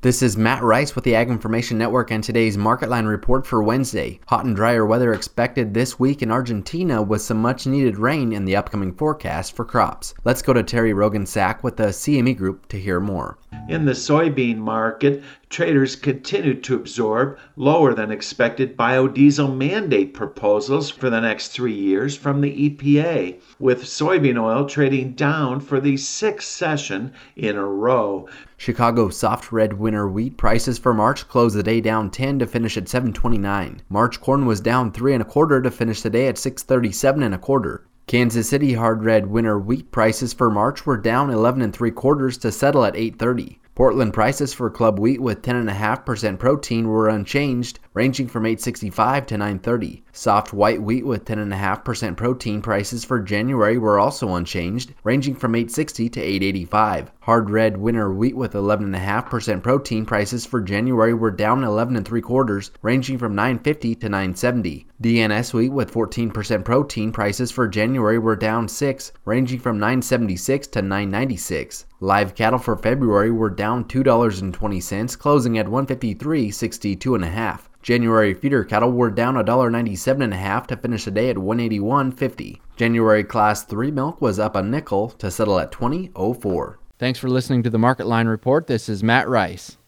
This is Matt Rice with the Ag Information Network and today's Market Line report for Wednesday. Hot and drier weather expected this week in Argentina with some much needed rain in the upcoming forecast for crops. Let's go to Terry Rogensack with the CME Group to hear more. In the soybean market, traders continued to absorb lower than expected biodiesel mandate proposals for the next three years from the EPA, with soybean oil trading down for the sixth session in a row. Chicago soft red winter wheat prices for March closed the day down 10 to finish at 7.29. March corn was down 3 and a quarter to finish the day at 6.37 and a quarter. Kansas City hard red winter wheat prices for March were down 11 and 3 quarters to settle at 8.30. Portland prices for club wheat with 10.5% protein were unchanged, ranging from 865 to 930. Soft white wheat with 10.5% protein prices for January were also unchanged, ranging from 860 to 885. Hard red winter wheat with 11.5% protein prices for January were down 11 and 3 quarters, ranging from 950 to 970. DNS wheat with 14% protein prices for January were down 6, ranging from 976 to 996. Live cattle for February were down $2.20, closing at 153.62 and a half. January feeder cattle were down $1.97 and a half to finish the day at 181.50. January class 3 milk was up a nickel to settle at 20.04. Thanks for listening to the Market Line report. This is Matt Rice.